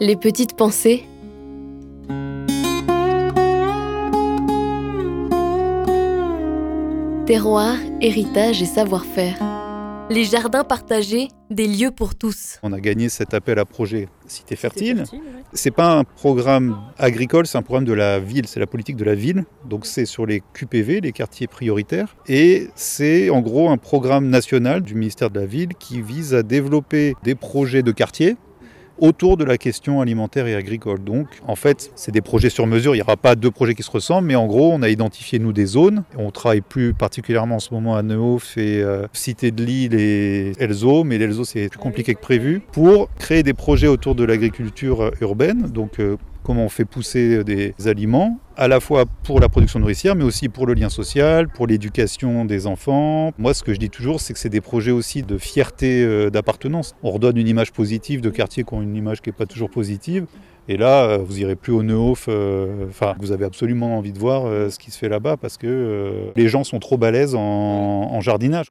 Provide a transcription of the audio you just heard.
Les petites pensées. Terroir, héritage et savoir-faire. Les jardins partagés, des lieux pour tous. On a gagné cet appel à projet Cité Fertile. C'est pas un programme agricole, c'est un programme de la ville, c'est la politique de la ville. Donc c'est sur les QPV, les quartiers prioritaires. Et c'est en gros un programme national du ministère de la Ville qui vise à développer des projets de quartier autour de la question alimentaire et agricole. Donc, en fait, c'est des projets sur mesure. Il n'y aura pas deux projets qui se ressemblent, mais en gros, on a identifié, nous, des zones. On travaille plus particulièrement en ce moment à Neuf et euh, Cité de Lille et Elzo, mais l'Elzo, c'est plus compliqué que prévu, pour créer des projets autour de l'agriculture urbaine. Donc, euh, comment on fait pousser des aliments, à la fois pour la production nourricière, mais aussi pour le lien social, pour l'éducation des enfants. Moi, ce que je dis toujours, c'est que c'est des projets aussi de fierté euh, d'appartenance. On redonne une image positive de quartiers qui ont une image qui n'est pas toujours positive. Et là, euh, vous irez plus au Neuf. Euh, vous avez absolument envie de voir ce qui se fait là-bas parce que les gens sont trop balèzes en jardinage.